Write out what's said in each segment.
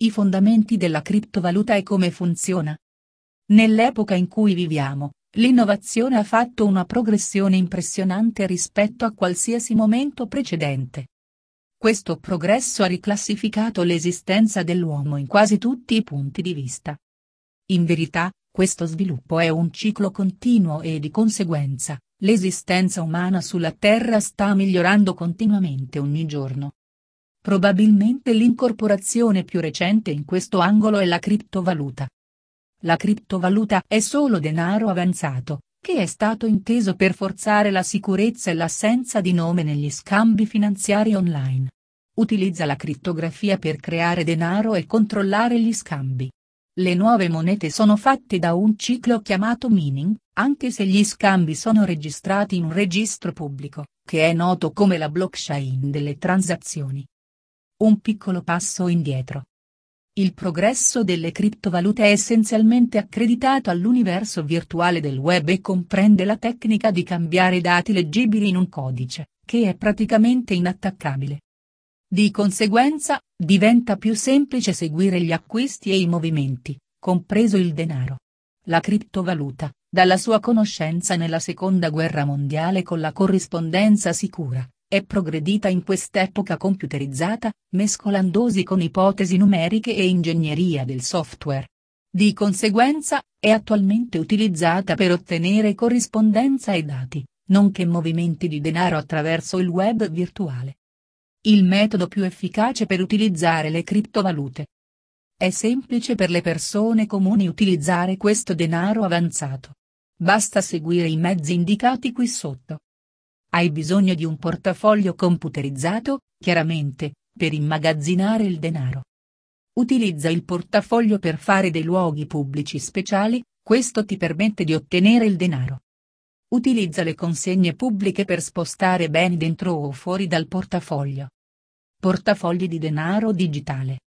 i fondamenti della criptovaluta e come funziona. Nell'epoca in cui viviamo, l'innovazione ha fatto una progressione impressionante rispetto a qualsiasi momento precedente. Questo progresso ha riclassificato l'esistenza dell'uomo in quasi tutti i punti di vista. In verità, questo sviluppo è un ciclo continuo e di conseguenza, l'esistenza umana sulla Terra sta migliorando continuamente ogni giorno. Probabilmente l'incorporazione più recente in questo angolo è la criptovaluta. La criptovaluta è solo denaro avanzato, che è stato inteso per forzare la sicurezza e l'assenza di nome negli scambi finanziari online. Utilizza la crittografia per creare denaro e controllare gli scambi. Le nuove monete sono fatte da un ciclo chiamato mining, anche se gli scambi sono registrati in un registro pubblico, che è noto come la blockchain delle transazioni. Un piccolo passo indietro. Il progresso delle criptovalute è essenzialmente accreditato all'universo virtuale del web e comprende la tecnica di cambiare dati leggibili in un codice, che è praticamente inattaccabile. Di conseguenza, diventa più semplice seguire gli acquisti e i movimenti, compreso il denaro. La criptovaluta, dalla sua conoscenza nella seconda guerra mondiale con la corrispondenza sicura, è progredita in quest'epoca computerizzata, mescolandosi con ipotesi numeriche e ingegneria del software. Di conseguenza, è attualmente utilizzata per ottenere corrispondenza e dati, nonché movimenti di denaro attraverso il web virtuale il metodo più efficace per utilizzare le criptovalute. È semplice per le persone comuni utilizzare questo denaro avanzato. Basta seguire i mezzi indicati qui sotto. Hai bisogno di un portafoglio computerizzato, chiaramente, per immagazzinare il denaro. Utilizza il portafoglio per fare dei luoghi pubblici speciali, questo ti permette di ottenere il denaro. Utilizza le consegne pubbliche per spostare beni dentro o fuori dal portafoglio. Portafogli di denaro digitale.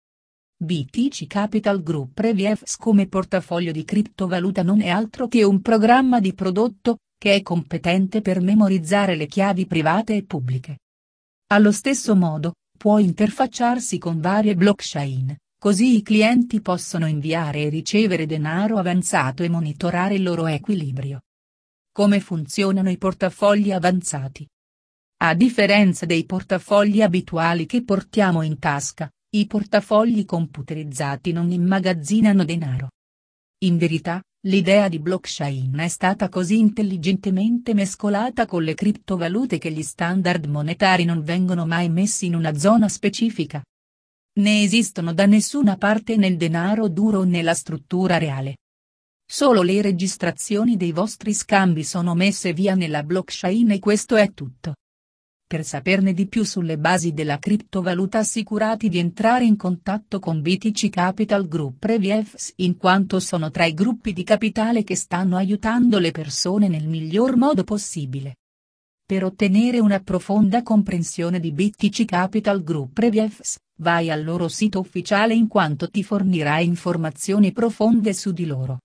BTC Capital Group Previefs come portafoglio di criptovaluta non è altro che un programma di prodotto, che è competente per memorizzare le chiavi private e pubbliche. Allo stesso modo, può interfacciarsi con varie blockchain, così i clienti possono inviare e ricevere denaro avanzato e monitorare il loro equilibrio. Come funzionano i portafogli avanzati? A differenza dei portafogli abituali che portiamo in tasca, i portafogli computerizzati non immagazzinano denaro. In verità, l'idea di blockchain è stata così intelligentemente mescolata con le criptovalute che gli standard monetari non vengono mai messi in una zona specifica. Ne esistono da nessuna parte nel denaro duro o nella struttura reale. Solo le registrazioni dei vostri scambi sono messe via nella blockchain e questo è tutto. Per saperne di più sulle basi della criptovaluta assicurati di entrare in contatto con BTC Capital Group Previefs in quanto sono tra i gruppi di capitale che stanno aiutando le persone nel miglior modo possibile. Per ottenere una profonda comprensione di BTC Capital Group Previefs, vai al loro sito ufficiale in quanto ti fornirà informazioni profonde su di loro.